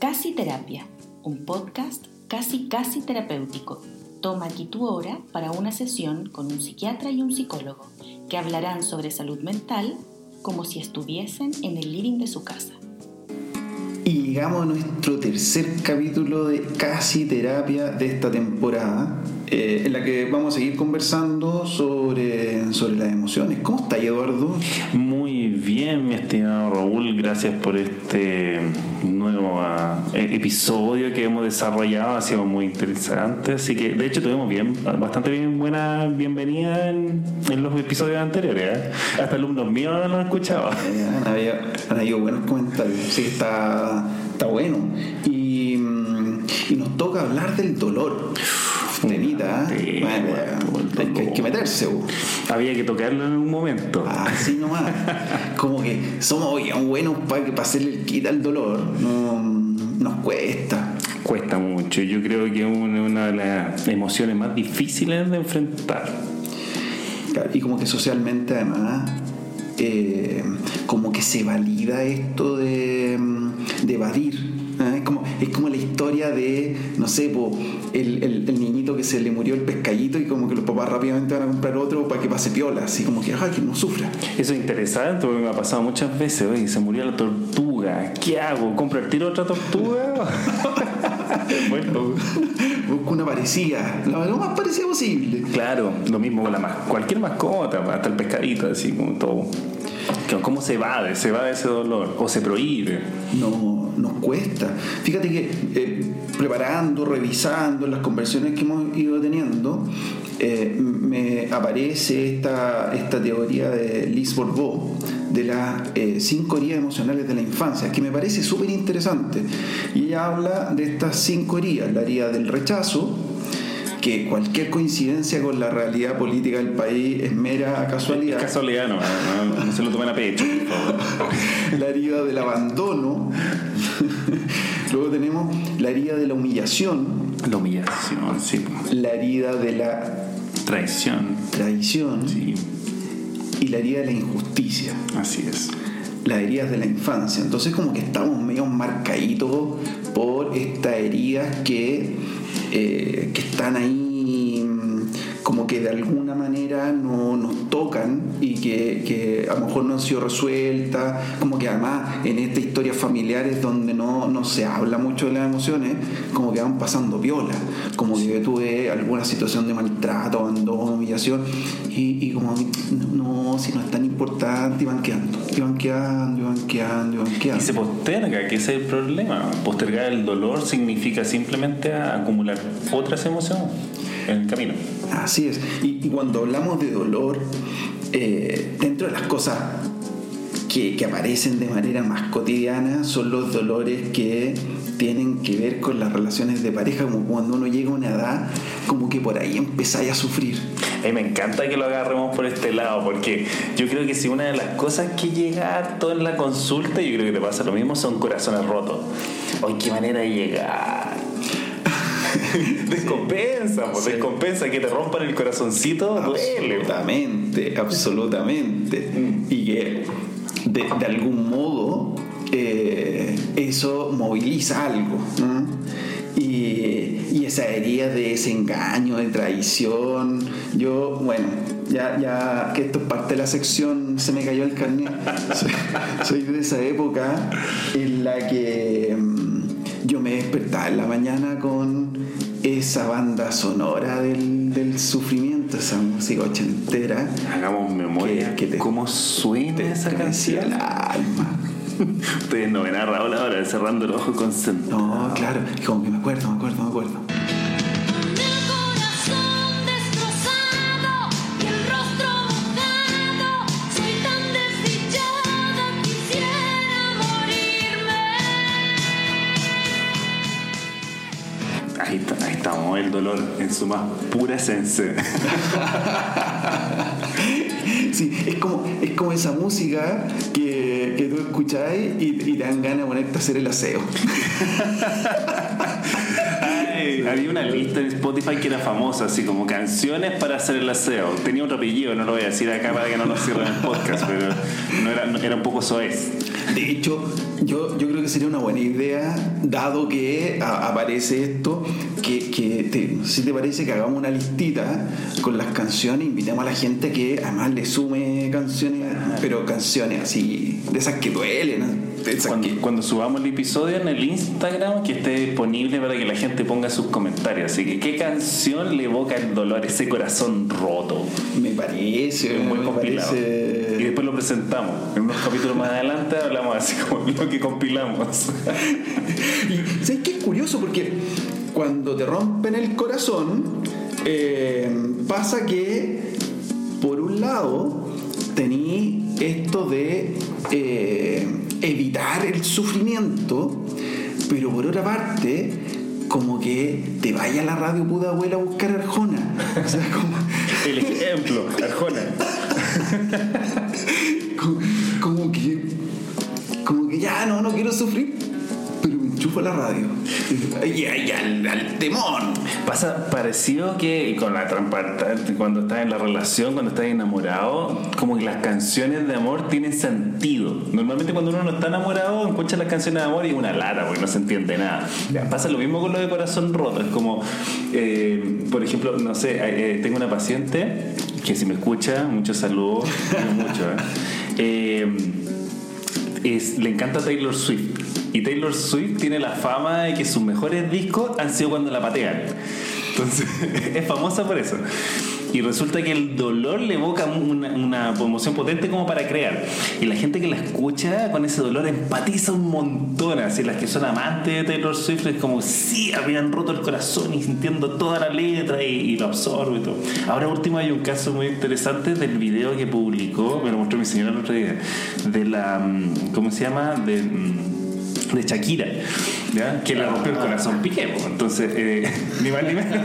Casi Terapia, un podcast casi casi terapéutico. Toma aquí tu hora para una sesión con un psiquiatra y un psicólogo que hablarán sobre salud mental como si estuviesen en el living de su casa. Y llegamos a nuestro tercer capítulo de Casi Terapia de esta temporada, eh, en la que vamos a seguir conversando sobre, sobre las emociones. ¿Cómo está Eduardo? Muy bien, mi estimado Raúl, gracias por este nuevo e- episodio que hemos desarrollado, ha sido muy interesante, así que de hecho tuvimos bien, bastante bien buena bienvenida en, los episodios anteriores, ¿eh? hasta alumnos míos no lo. Eh, han, habido, han habido buenos comentarios, sí, está, está bueno. Y, mm, y nos toca hablar del dolor. Temita, ¿eh? Bueno, bueno, hay, que, hay que dolor. meterse. Había que tocarlo en algún momento. Así nomás. Como que somos bien buenos para hacerle el quita al dolor. No, nos cuesta. Cuesta mucho, yo creo que es una, una de las emociones más difíciles de enfrentar. Y como que socialmente además, eh, como que se valida esto de, de evadir. ¿Eh? Es como, es como la historia de, no sé, po, el, el- el niñito que se le murió el pescadito y como que los papás rápidamente van a comprar otro para que pase piola, así como que, ay, que no sufra. Eso es interesante porque me ha pasado muchas veces, oye, se murió la tortuga, ¿qué hago? ¿Compro el tiro otra tortuga? bueno, Busco una parecida, lo, lo más parecida posible. claro, lo mismo con la mas cualquier mascota, hasta el pescadito, así como todo. ¿Cómo se evade? Se evade ese dolor o se prohíbe. no, nos cuesta. Fíjate que eh, preparando, revisando las conversaciones que hemos ido teniendo, eh, me aparece esta, esta teoría de Liz de las eh, cinco heridas emocionales de la infancia, que me parece súper interesante. Y ella habla de estas cinco heridas, la herida del rechazo, que cualquier coincidencia con la realidad política del país es mera casualidad. Es casualidad, no, no, no se lo tomen a pecho, la herida del abandono. Luego tenemos la herida de la humillación, La humillación, sí. la herida de la Traición, traición sí, y la herida de la injusticia. así es. Las heridas de la infancia. Entonces como que estamos medio marcaditos por estas heridas que, eh, que están ahí como que de alguna manera no nos tocan y que, que a lo mejor no han sido resueltas, como que además en estas historias familiares donde no, no se habla mucho de las emociones, como que van pasando viola, como que tuve alguna situación de maltrato, abandono, humillación, y, y como no, si no es tan importante, y van quedando, y van quedando, y van quedando, y van Y quedando. se posterga, que ese es el problema. Postergar el dolor significa simplemente acumular otras emociones en el camino. Así es. Y, y cuando hablamos de dolor, eh, dentro de las cosas que, que aparecen de manera más cotidiana son los dolores que tienen que ver con las relaciones de pareja, como cuando uno llega a una edad, como que por ahí empezáis a sufrir. A mí me encanta que lo agarremos por este lado, porque yo creo que si una de las cosas que llega harto en la consulta, yo creo que te pasa lo mismo, son corazones rotos. Hoy qué manera de llegar. descompensa, pues, Sí. descompensa que te rompan el corazoncito, duele. Absolutamente, absolutamente. Mm. Y que de, de algún modo eh, eso moviliza algo. ¿no? Y, y esa herida de desengaño, de traición. Yo, bueno, ya, ya que esto es parte de la sección, se me cayó el carnet. Soy, soy de esa época en la que mm, yo me despertaba en la mañana con esa banda sonora del, del sufrimiento, esa música ochentera. Hagamos memoria. Que- que te- ¿Cómo suena Te esa canción? el alma. Ustedes no ven a Raúl ahora cerrando los ojos concentrados. No, claro, como que me acuerdo. Ahí, está, ahí estamos, el dolor en su más pura esencia. Sí, es como, es como esa música que, que tú escuchás y, y te dan ganas de ponerte a hacer el aseo. Ay, había una lista en Spotify que era famosa, así como canciones para hacer el aseo. Tenía otro apellido, no lo voy a decir acá para que no nos cierren el podcast, pero no era, no- era un poco soez. De hecho, yo, yo creo que sería una buena idea, dado que a- aparece esto, que, que te- si te parece que hagamos una listita con las canciones, invitemos a la gente que además le sume canciones, pero canciones así, de esas que duelen, Cuando, que... cuando subamos el episodio en el Instagram, que esté disponible para que la gente ponga sus comentarios. Así que, ¿qué canción le evoca el dolor, ese corazón roto? Me parece, Muy me compilado. parece- presentamos. En unos capítulos más adelante hablamos así como lo que compilamos. Y ¿sabes qué es curioso? Porque cuando te rompen el corazón, eh, pasa que, por un lado, tení esto de eh, evitar el sufrimiento, pero por otra parte, como que te vaya a la radio puta abuela a buscar Arjona. O sea, como, El ejemplo, Arjona. como, como que como que ya no, no quiero sufrir, pero me enchufo a la radio. Y, y al, al temón. Pasa parecido que con la trampa, cuando estás en la relación, cuando estás enamorado, como que las canciones de amor tienen sentido. Normalmente cuando uno no está enamorado, escucha las canciones de amor y es una lata porque no se entiende nada. Pasa lo mismo con lo de corazón roto. Es como, eh, por ejemplo, no sé, eh, tengo una paciente que si me escucha, muchos saludos, mucho. ¿eh? Eh, es- le encanta Taylor Swift. Y Taylor Swift tiene la fama de que sus mejores discos han sido cuando la patean. Entonces, es famosa por eso. Y resulta que el dolor le evoca una, emoción potente como para crear. Y la gente que la escucha con ese dolor empatiza un montón. Así las que son amantes de Taylor Swift es como si habían roto el corazón y sintiendo toda la letra y, y lo absorbe y todo. Ahora último hay un caso muy interesante del video que publicó, me lo mostró mi señora el otro día, de la, mm, ¿cómo se llama? De, mm, de Shakira, ¿ya? que le rompió el corazón Piqué. po. Entonces, eh, ni más ni menos.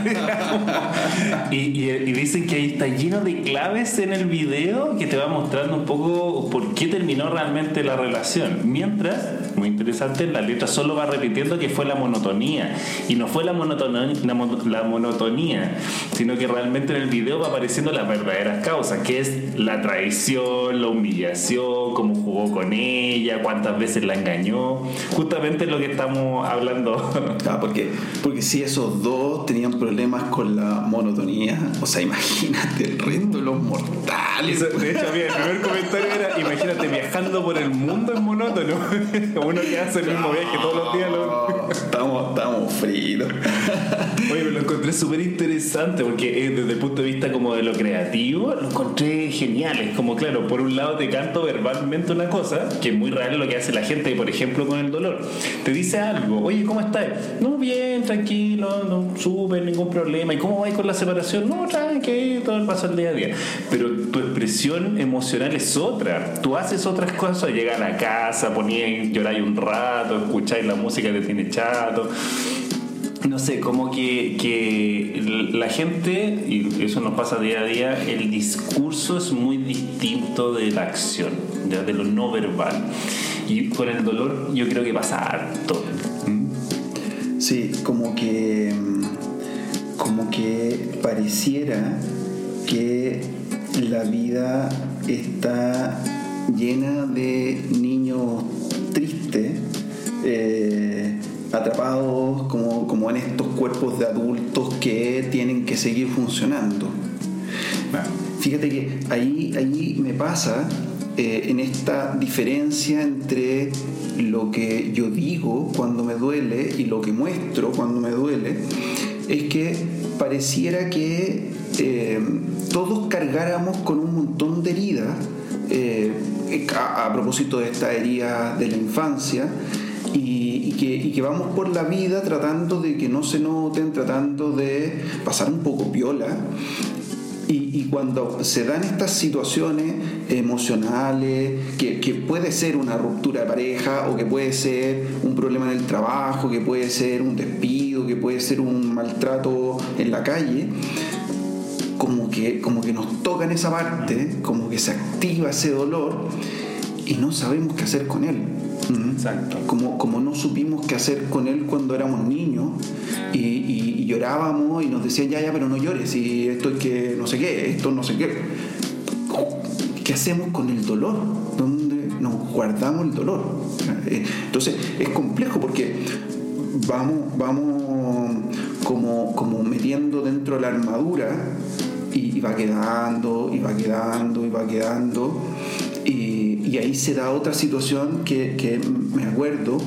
y, y- y dicen que ahí está lleno de claves en el video que te va mostrando un poco por qué terminó realmente la relación. Mientras, muy interesante, la letra solo va repitiendo que fue la monotonía. Y no fue la monotonía, la, mon- la monotonía, sino que realmente en el video va apareciendo las verdaderas causas, que es la traición, la humillación, cómo jugó con ella, cuántas veces la engañó. Justamente lo que estamos hablando. Ah, porque, porque si esos dos tenían problemas con la monotonía, o sea, imagínate el resto de los mortales. De hecho, mira, el primer comentario era, imagínate viajando por el mundo es monótono. Uno que hace el mismo viaje todos los días. Estamos, estamos fritos. Oye, me lo encontré súper interesante porque desde el punto de vista como de lo creativo, lo encontré genial. Es como, claro, por un lado te canto verbalmente una cosa, que es muy real lo que hace la gente, por ejemplo, con el dolor. Te dice algo, oye, ¿cómo estás? No, bien, tranquilo, no súper, ningún problema. ¿Y cómo vais con la separación? No, tranquilo, todo el paso del día a día. Pero tu expresión emocional es otra. Tú haces otras cosas, llegas a la casa, ponías, lloráis un rato, escucháis la música que tiene chato no sé, como que, que la gente, y eso nos pasa día a día, el discurso es muy distinto de la acción, de lo no verbal. Y con el dolor yo creo que pasa harto. Sí, como que. mm, Como que pareciera que la vida está llena de niños tristes, eh, atrapados como, como en estos cuerpos de adultos que tienen que seguir funcionando. Fíjate que ahí, ahí me pasa eh, en esta diferencia entre lo que yo digo cuando me duele y lo que muestro cuando me duele, es que pareciera que eh, todos cargáramos con un montón de heridas, eh, a, a propósito de esta herida de la infancia, y, que, y que vamos por la vida tratando de que no se noten, tratando de pasar un poco piola. Y, y cuando se dan estas situaciones emocionales, que, que puede ser una ruptura de pareja o que puede ser un problema en el trabajo, que puede ser un despido, que puede ser un maltrato en la calle, como que, como que nos toca en esa parte, como que se activa ese dolor y no sabemos qué hacer con él. Exacto. Como, como no supimos qué hacer con él cuando éramos niños y, y- y llorábamos y nos decían, ya, ya, pero no llores, y esto es que no sé qué, esto no sé qué. ¿Qué hacemos con el dolor? ¿Dónde nos guardamos el dolor. Entonces es complejo porque vamos, vamos como, como metiendo dentro de la armadura y, y va quedando, y va quedando, y va quedando. Y, ahí se da otra situación que, que me acuerdo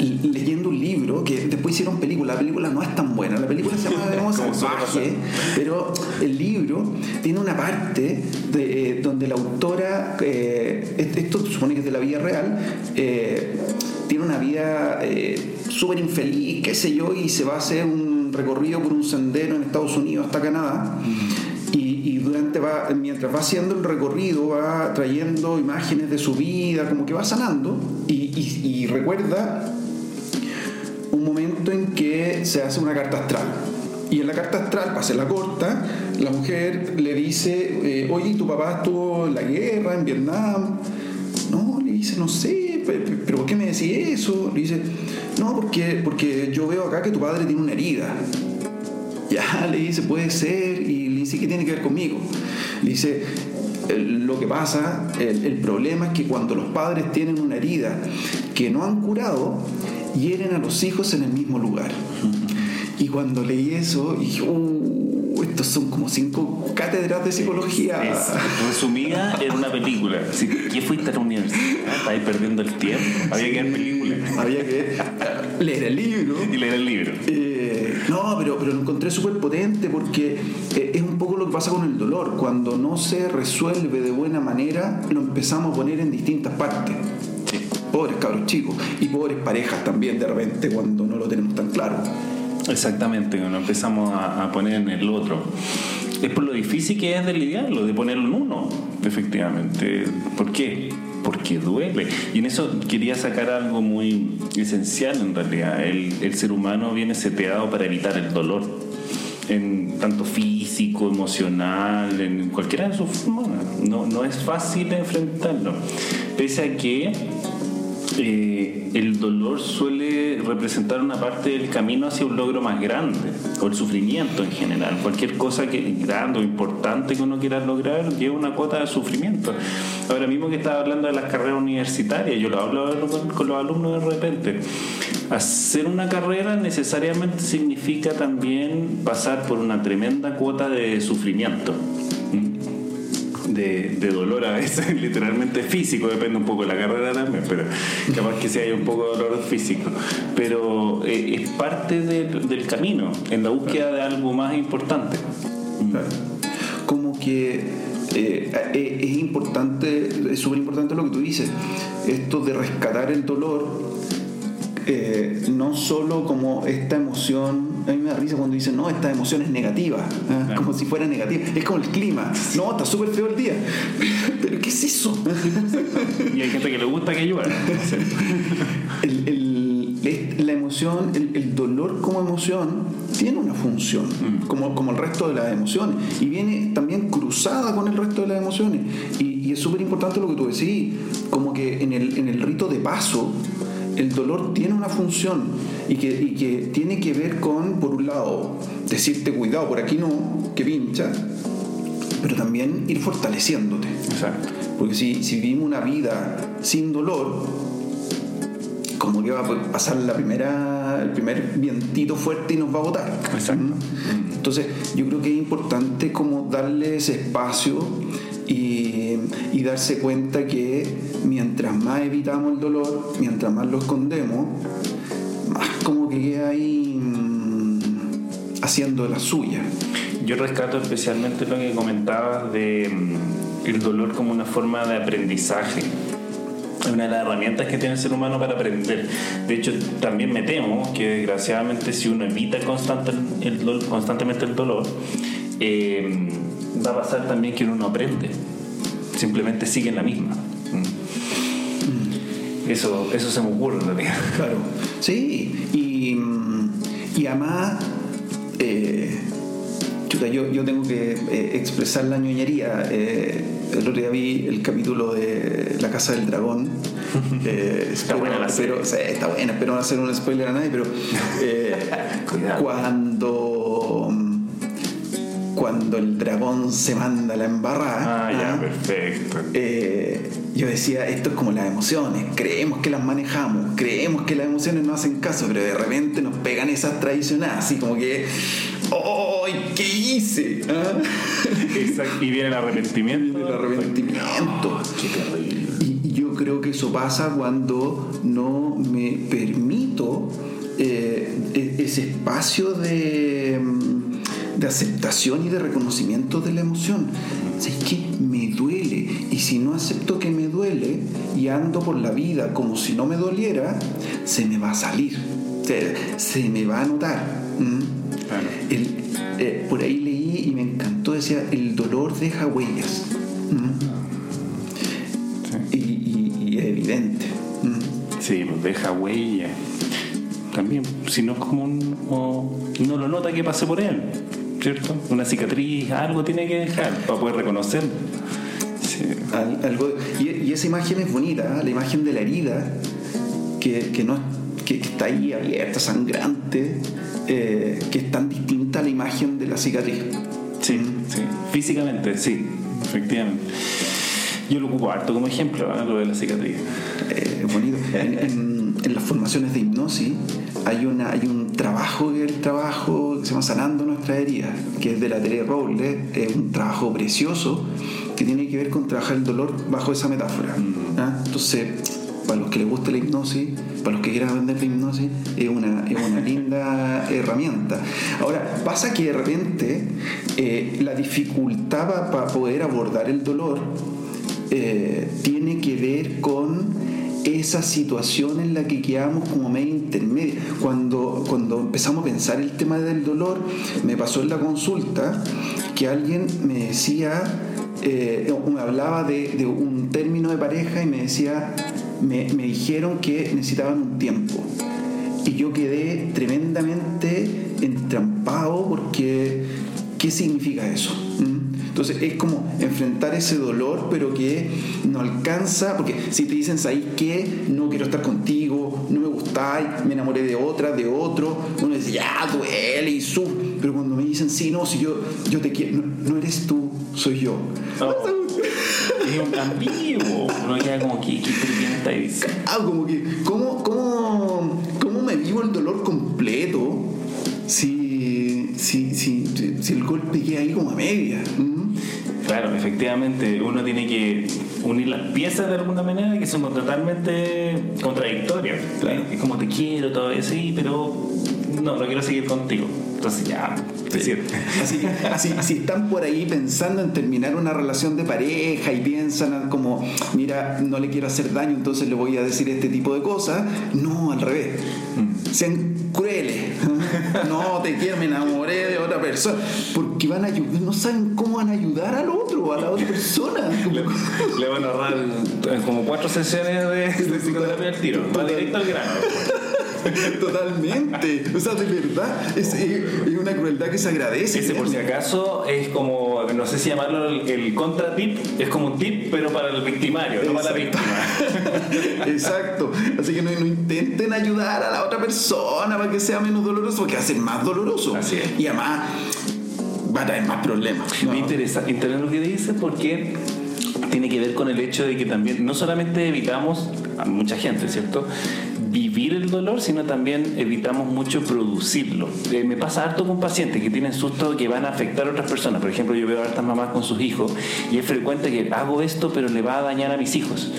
leyendo un libro que después hicieron película. La película no es tan buena. La película se llama suele Salvaje, pero el libro tiene una parte de, eh, donde la autora, eh, esto se supone que es de la vida real, eh, tiene una vida eh, súper infeliz, qué sé yo, y se va a hacer un recorrido por un sendero en Estados Unidos hasta Canadá. Mientras va haciendo el recorrido, va trayendo imágenes de su vida, como que va sanando, y, recuerda un momento en que se hace una carta astral. Y en la carta astral, para hacerla corta, la mujer le dice, eh, oye, ¿tu papá estuvo en la guerra, en Vietnam? No, le dice, no sé, pe- pe- pero ¿por qué me decís eso? Le dice, no, porque, porque yo veo acá que tu padre tiene una herida. Ya, le dice, puede ser, dice, ¿qué tiene que ver conmigo? Dice, "El- lo que pasa, el, el problema es que cuando los padres tienen una herida que no han curado, hieren a los hijos en el mismo lugar. Y cuando leí eso, dije, uh, estos son como cinco cátedras de psicología. Es resumida en una película. Así que, ¿qué fuiste a la universidad? Estáis perdiendo el tiempo. Había que ver película. Había que leer el libro. Y leer el libro. Eh, no, pero, pero lo encontré súper potente porque eh, es un poco lo que pasa con el dolor. Cuando no se resuelve de buena manera, lo empezamos a poner en distintas partes. Pobres cabros chicos y pobres parejas también de repente cuando no lo tenemos tan claro. Exactamente, cuando empezamos a, a poner en el otro. Es por lo difícil que es de lidiarlo, de ponerlo en uno, efectivamente. ¿Por qué? Porque duele. Y en eso quería sacar algo muy esencial en realidad. El, el ser humano viene seteado para evitar el dolor. En tanto físico, emocional, en cualquiera de sus formas. No, no es fácil enfrentarlo. Pese a que eh, el dolor suele representar una parte del camino hacia un logro más grande, o el sufrimiento en general. Cualquier cosa que grande o importante que uno quiera lograr lleva una cuota de sufrimiento. Ahora mismo que estaba hablando de las carreras universitarias, yo lo hablo con, con los alumnos de repente. Hacer una carrera necesariamente significa también pasar por una tremenda cuota de sufrimiento. De, de dolor a veces, literalmente físico, depende un poco de la carrera también, pero capaz que sí hay un poco de dolor físico. Pero eh, es parte del, del camino, en la búsqueda de algo más importante. Claro. Como que eh, eh, es importante, es súper importante lo que tú dices, esto de rescatar el dolor, eh, no solo como esta emoción, a mí me da risa cuando dicen, no, esta emoción es negativa, ¿ah? Claro. como si fuera negativa, es como el clima, no, está súper feo el día, pero ¿qué es eso? Y hay gente que le gusta que llueva. El- el- la emoción, el, el dolor como emoción tiene una función, Mm. como, como el resto de las emociones, y viene también cruzada con el resto de las emociones. Y, y es súper importante lo que tú decís, como que en el, en el rito de paso, el dolor tiene una función y que, y que tiene que ver con, por un lado, decirte cuidado, por aquí no, que pincha, pero también ir fortaleciéndote. Exacto. Porque si, si vivimos una vida sin dolor, como que va a pasar la primera, el primer vientito fuerte y nos va a botar. Exacto. ¿Mm? Entonces, yo creo que es importante como darle ese espacio y, y darse cuenta que mientras más evitamos el dolor, mientras más lo escondemos, como que queda ahí mm, haciendo la suya. Yo rescato especialmente lo que comentabas de mm, el dolor como una forma de aprendizaje. Una de las herramientas que tiene el ser humano para aprender. De hecho, también me temo que desgraciadamente si uno evita constante el dol- constantemente el dolor, eh, va a pasar también que uno no aprende. Simplemente sigue en la misma. Eso, eso se me ocurre realidad. Claro, sí, y, y además, eh, chuta, yo, yo tengo que eh, expresar la ñoñería. Eh, el otro día vi el capítulo de La Casa del Dragón. Está buena la serie. sí, está buena, espero no hacer un spoiler a nadie, pero cuando, cuando el dragón se manda la embarrada, Ah, ya, ¿ah? perfecto. eh, yo decía, esto es como las emociones, creemos que las manejamos, creemos que las emociones no hacen caso, pero de repente nos pegan esas traicionadas, así como que, ¡ay, qué hice! ¿Ah? Exacto. Y viene el arrepentimiento. Viene el arrepentimiento. Qué terrible. Y y yo creo que eso pasa cuando no me permito eh, e- ese espacio de, mm, de aceptación y de reconocimiento de la emoción. Me Y si no acepto que me duele y ando por la vida como si no me doliera, se me va a salir. Se, se me va a notar. ¿Mm? Claro. El- eh, por ahí leí y me encantó, decía, el dolor deja huellas. ¿Mm? y, y- y es evidente. Mm. Sí, pues deja huella. También, si no es como un. o no lo nota que pase por él, ¿cierto? Una cicatriz, algo tiene que dejar para poder reconocer. Sí. Al- algo, y, y esa imagen es bonita, ¿eh? la imagen de la herida, que, que no, que, que está ahí abierta, sangrante, eh, que es tan distinta a la imagen de la cicatriz. Sí, sí. Físicamente, sí, efectivamente. Yo lo ocupo harto como ejemplo, ¿eh? lo de la cicatriz. Eh, es bonito. En, en- en las formaciones de hipnosis hay, una, hay un trabajo que el trabajo que se llama Sanando nuestras heridas, que es de la Tere Robles, es un trabajo precioso que tiene que ver con trabajar el dolor bajo esa metáfora. ¿ah? Entonces, para los que les guste la hipnosis, para los que quieran aprender la hipnosis, es una, es una linda herramienta. Ahora, pasa que de repente eh, la dificultad para poder abordar el dolor eh, tiene que ver con esa situación en la que quedamos como medio intermedia. Cuando, cuando empezamos a pensar el tema del dolor, me pasó en la consulta que alguien me decía, eh, me hablaba de, de un término de pareja y me decía, me, me dijeron que necesitaban un tiempo. Y yo quedé tremendamente entrampado porque, ¿qué significa eso? Entonces es como enfrentar ese dolor, pero que no alcanza, porque si te dicen, ¿sabes qué? No quiero estar contigo, no me gustáis, me enamoré de otra, de otro, uno dice, ya, duele y su. Pero cuando me dicen, sí, no, si yo, yo te quiero, no, no eres tú, soy yo. Es un ambiguo. Uno queda como que, ¿qué pregunta dice? Ah, como que, ¿cómo, cómo, cómo me vivo el dolor completo si, si, si, si, si el golpe queda ahí como a media? ¿Mm? Claro, efectivamente, uno tiene que unir las piezas de alguna manera que son totalmente contradictorias. Claro. Es como te quiero todavía, sí, pero no, no quiero seguir contigo. Entonces ya, es decir, Así si están por ahí pensando en terminar una relación de pareja y piensan como, mira, no le quiero hacer daño, entonces le voy a decir este tipo de cosas, no, al revés. Sean crueles. No, te quiero, me enamoré de otra persona. Porque van a ayudar, no saben cómo van a ayudar al otro, a la otra persona. le, le van a ahorrar eh, como cuatro sesiones de, de psicoterapia al tiro. Va directo al grano. Totalmente. O sea, de verdad, es, es una crueldad que se agradece. Ese por si acaso es como, no sé si llamarlo el, el contra tip, es como un tip pero para el victimario, no para la víctima. Exacto. Así que no, no intenten ayudar a la otra persona para que sea menos doloroso, porque ser más doloroso. Así es. Y además va a traer más problemas. Me interesa, interesa lo que dices porque tiene que ver con el hecho de que también no solamente evitamos a mucha gente, ¿cierto? Vivir el dolor, sino también evitamos mucho producirlo. Eh, me pasa harto con pacientes que tienen susto que van a afectar a otras personas. Por ejemplo, yo veo a hartas mamás con sus hijos y es frecuente que hago esto, pero le va a dañar a mis hijos.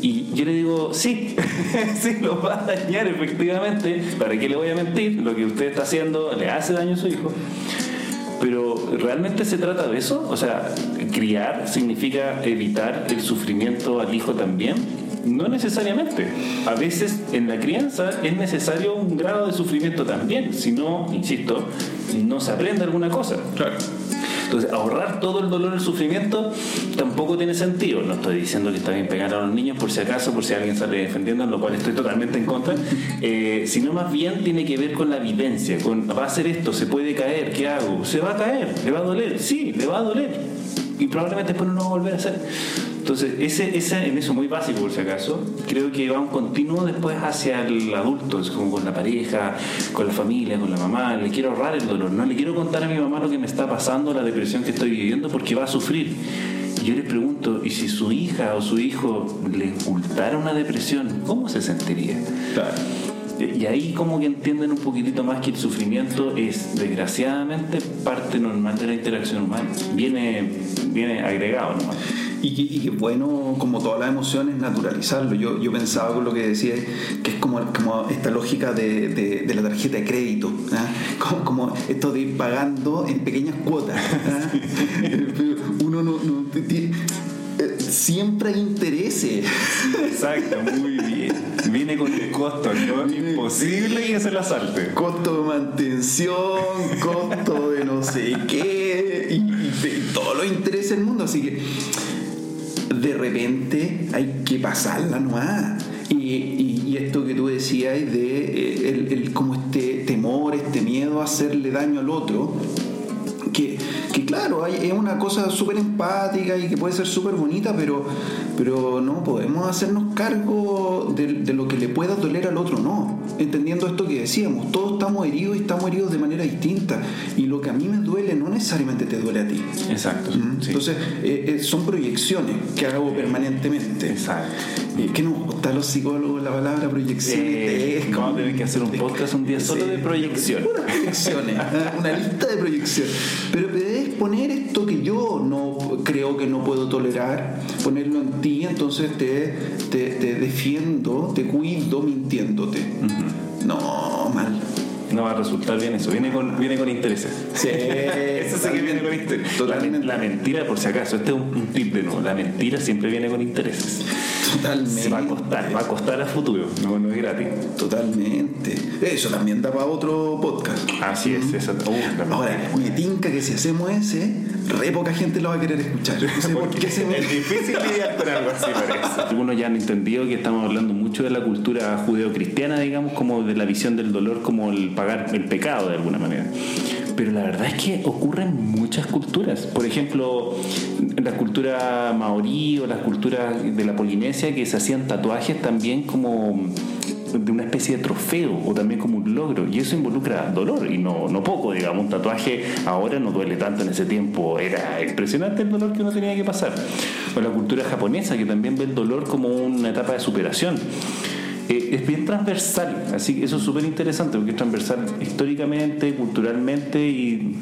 Y yo le digo, sí, sí, lo va a dañar efectivamente. ¿Para qué le voy a mentir? Lo que usted está haciendo le hace daño a su hijo. Pero ¿realmente se trata de eso? O sea, criar significa evitar el sufrimiento al hijo también. No necesariamente. A veces en la crianza es necesario un grado de sufrimiento también. Si no, insisto, no se aprende alguna cosa. Claro. Entonces, ahorrar todo el dolor y el sufrimiento tampoco tiene sentido. No estoy diciendo que está bien pegar a los niños por si acaso, por si alguien sale defendiendo, en lo cual estoy totalmente en contra, eh, sino más bien tiene que ver con la vivencia, con va a hacer esto, se puede caer, ¿qué hago? Se va a caer, le va a doler, sí, le va a doler. Y probablemente después no lo va a volver a hacer. Entonces, ese, ese, en eso muy básico por si acaso, creo que va un continuo después hacia el adulto, es como con la pareja, con la familia, con la mamá, le quiero ahorrar el dolor, no le quiero contar a mi mamá lo que me está pasando, la depresión que estoy viviendo, porque va a sufrir. Y yo les pregunto, ¿y si su hija o su hijo le ocultara una depresión, cómo se sentiría? Y ahí como que entienden un poquitito más que el sufrimiento es desgraciadamente parte normal de la interacción humana. Viene, viene agregado nomás. Y que, bueno, como todas las emociones, naturalizarlo. Yo, yo pensaba con lo que decía, que es como, como esta lógica de, de- de la tarjeta de crédito, ¿ah? como, como esto de ir pagando en pequeñas cuotas. ¿ah? Uno no, no eh, siempre hay intereses. Exacto, muy bien. Viene con un costo, ¿no? Imposible que se la salte. costo de mantención, costo de no sé qué, y, y de todos los intereses del mundo. Así que de repente hay que pasarla nomás. Y, y- y esto que tú decías de eh, el, el- como este temor, este miedo a hacerle daño al otro, que, que claro, hay, es una cosa súper empática y que puede ser súper bonita, pero, pero no podemos hacernos cargo de, de lo que le pueda doler al otro, no. Entendiendo esto que decíamos, todos estamos heridos y estamos heridos de manera distinta. Y lo que a mí me duele no necesariamente te duele a ti. Exacto. ¿Mm? sí. Entonces, eh, eh, son proyecciones que hago permanentemente. Exacto. Eh, que nos gusta los psicólogos la palabra proyección. Eh, vamos a tener que hacer un podcast un día solo de proyección. Puras proyecciones, una lista de proyecciones. Pero debes poner esto que yo no creo que no puedo tolerar, ponerlo en ti, entonces te, te, te defiendo, te cuido mintiéndote. No, mal. No va a resultar bien eso. Viene con, viene con intereses. Sí, Eso sí que viene con intereses. Totalmente. la mentira, por si acaso, este es un, un tip de nuevo. La mentira siempre viene con intereses. Totalmente. Se va a costar, va a costar a futuro. No, no es gratis. Totalmente. Eso también da para otro podcast. Así es. Uh, la Ahora, me tinca que si hacemos ese, re poca gente lo va a querer escuchar. No sé por qué se me... Es difícil lidiar con algo así, parece. Algunos ya han entendido que estamos hablando mucho de la cultura judeocristiana, digamos, como de la visión del dolor como el pagar el pecado de alguna manera. Pero la verdad es que ocurre en muchas culturas. Por ejemplo, en la cultura maorí o las culturas de la Polinesia que se hacían tatuajes también como de una especie de trofeo o también como un logro y eso involucra dolor y no, no poco digamos un tatuaje ahora no duele tanto en ese tiempo era impresionante el dolor que uno tenía que pasar o la cultura japonesa que también ve el dolor como una etapa de superación Eh, es bien transversal así que eso es súper interesante porque es transversal históricamente culturalmente y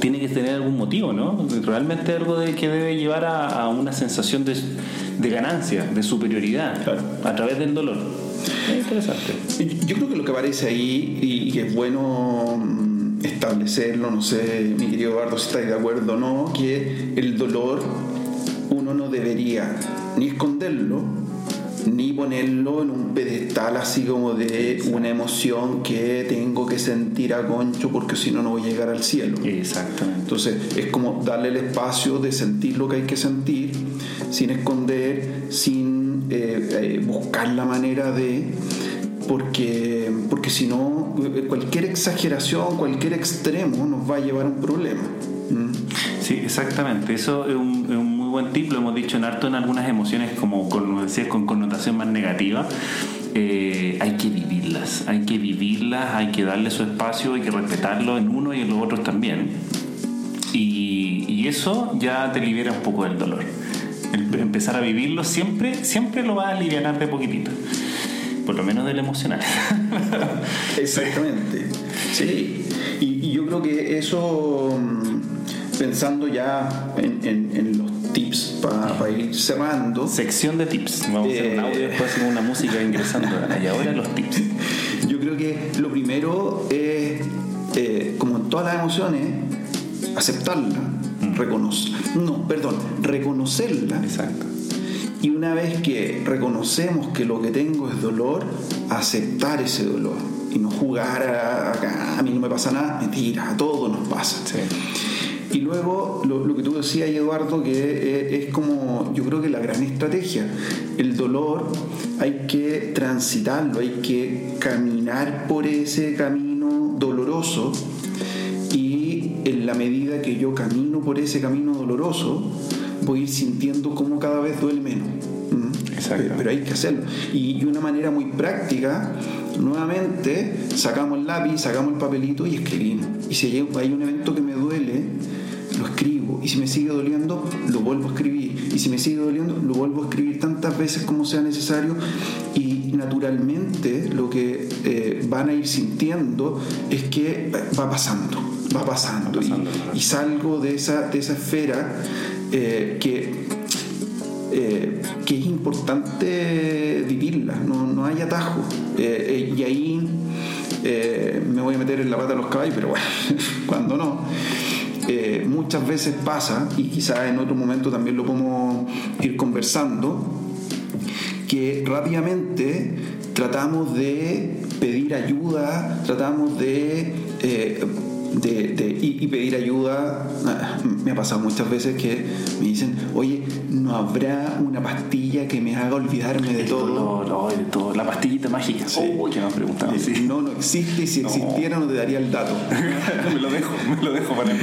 tiene que tener algún motivo, ¿no? Realmente algo de, que debe llevar a, a una sensación de, de ganancia, de superioridad, Claro. a través del dolor. Es interesante. Yo creo que lo que aparece ahí, y que es bueno mm, establecerlo, no sé, mi querido Eduardo, si estáis de acuerdo o no, que el dolor uno no debería ni esconderlo, ni ponerlo en un pedestal así como de una emoción que tengo que sentir a concho porque si no no voy a llegar al cielo. Exactamente. Entonces es como darle el espacio de sentir lo que hay que sentir, sin esconder, sin buscar la manera de... Porque, porque si no, cualquier exageración, cualquier extremo nos va a llevar a un problema. ¿Mm? Sí, exactamente. Eso es un, muy buen tip, lo hemos dicho en harto en algunas emociones, como con, decías, con connotación más negativa. Eh, hay que vivirlas, hay que vivirlas, hay que darle su espacio, hay que respetarlo en uno y en los otros también. Y eso ya te libera un poco del dolor. Empezar a vivirlo siempre, siempre lo va a aliviar de poquitito. Por lo menos del emocional. Exactamente. Sí. Y, y yo creo que eso, mm, pensando ya en, en- en los tips para ir cerrando, Sección de tips. Vamos a hacer un Eh. audio después hacemos una música ingresando. Y ahora los tips. Yo creo que lo primero es, eh, como en todas las emociones, aceptarla, reconocer. No, perdón, reconocerla. Exacto. Y una vez que reconocemos que lo que tengo es dolor, aceptar ese dolor. Y no jugar a, a- a mí no me pasa nada, mentira, a todos nos pasa. Sí. Y luego lo, lo que tú decías, Eduardo, que es, es como yo creo que la gran estrategia. El dolor hay que transitarlo, hay que caminar por ese camino doloroso en la medida que yo camino por ese camino doloroso, voy a ir sintiendo cómo cada vez duele menos. ¿Mm? Exacto. Pero, hay que hacerlo. Y, una manera muy práctica, nuevamente, sacamos el lápiz, sacamos el papelito y escribimos. Y si hay, hay un evento que me duele, lo escribo. Y si me sigue doliendo, lo vuelvo a escribir. Y si me sigue doliendo, lo vuelvo a escribir tantas veces como sea necesario. Y naturalmente lo que eh, van a ir sintiendo es que va pasando, va pasando. Va pasando, y, salgo de esa, de esa esfera eh, que eh, que es importante vivirla, no, no hay atajo. Eh, eh, y ahí me voy a meter en la pata de los caballos, pero bueno, cuando no. Muchas veces pasa, y quizás en otro momento también lo podemos ir conversando, que rápidamente tratamos de pedir ayuda, tratamos de, de- de- y, y pedir ayuda. ah, Me ha pasado muchas veces que me dicen, oye, ¿no habrá una pastilla que me haga olvidarme de El todo? dolor, de todo. La pastillita mágica. Sí. Oh, que me han preguntado. Sí. No, no existe y si No. existiera no te daría el dato. me lo dejo, me lo dejo para mí.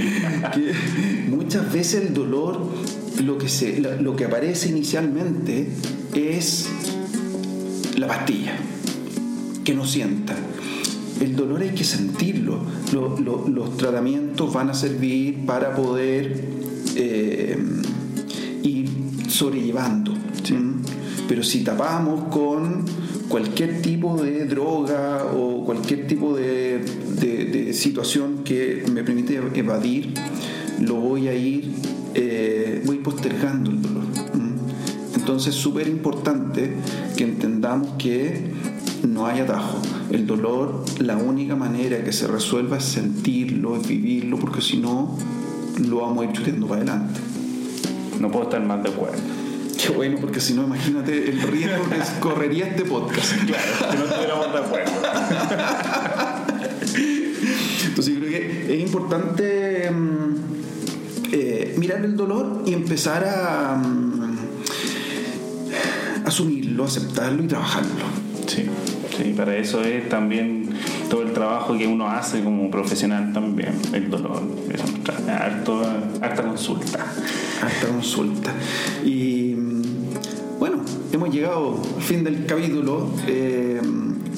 que muchas veces el dolor lo que, se, lo que aparece inicialmente es la pastilla que no sienta el dolor hay que sentirlo Lo- lo- los tratamientos van a servir para poder eh, ir sobrellevando pero si tapamos con cualquier tipo de droga o cualquier tipo de, de- de situación que me permite evadir, lo voy a ir, eh, voy postergando el dolor. Entonces es súper importante que entendamos que no hay atajo. El dolor, la única manera que se resuelva es sentirlo, es vivirlo, porque si no, lo vamos a ir chuteando para adelante. No puedo estar más de acuerdo. Qué bueno, porque si no, imagínate el riesgo que correría este podcast. Claro, que no estuviéramos de acuerdo. Entonces yo creo que es importante mm, eh, mirar el dolor y empezar a mm, asumirlo, aceptarlo y trabajarlo. Sí, sí, para eso es también todo el trabajo que uno hace como profesional también, el dolor. Eso harto, harta consulta. Hasta consulta. Y bueno, hemos llegado al fin del capítulo. Eh,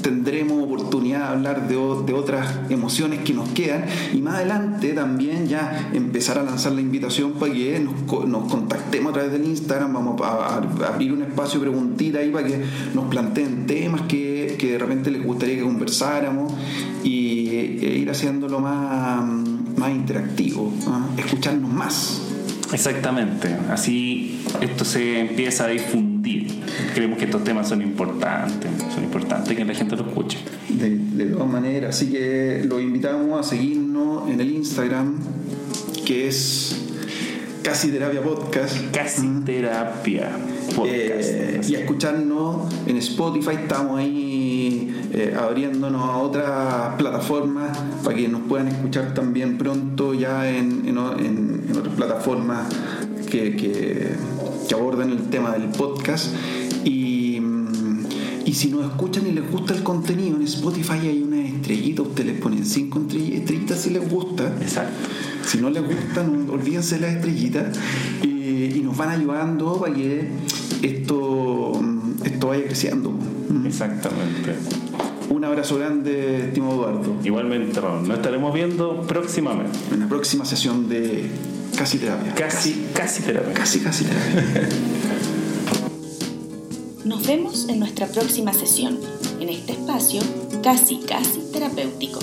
tendremos oportunidad de hablar de, otras emociones que nos quedan y más adelante también ya empezar a lanzar la invitación para que nos, nos contactemos a través del Instagram, vamos a, a abrir un espacio preguntita ahí para que nos planteen temas que, que de repente les gustaría que conversáramos y e ir haciéndolo más, más interactivo, escucharnos más. Exactamente, así esto se empieza a difundir. Creemos que estos temas son importantes, son importantes que la gente lo escuche. De, de todas maneras, así que los invitamos a seguirnos en el Instagram, que es Casi Terapia Podcast. Casi terapia. Eh, y a escucharnos en Spotify, estamos ahí eh, abriéndonos a otras plataformas para que nos puedan escuchar también pronto ya en, en o- en- en otras plataformas que, que, que abordan el tema del podcast. Y, mm, y si nos escuchan y les gusta el contenido, en Spotify hay una estrellita, ustedes les ponen cinco estrell- estrellitas si les gusta. Exacto. Si no les gusta, no, olvídense de las estrellitas y, y nos van ayudando para que esto, esto vaya creciendo. Mm. Exactamente. Un abrazo grande, estimado Eduardo. Igualmente, Ron, nos estaremos viendo próximamente. En la próxima sesión de Casi Terapia. Casi, casi terapia. Casi, casi terapia. Nos vemos en nuestra próxima sesión, en este espacio casi casi terapéutico.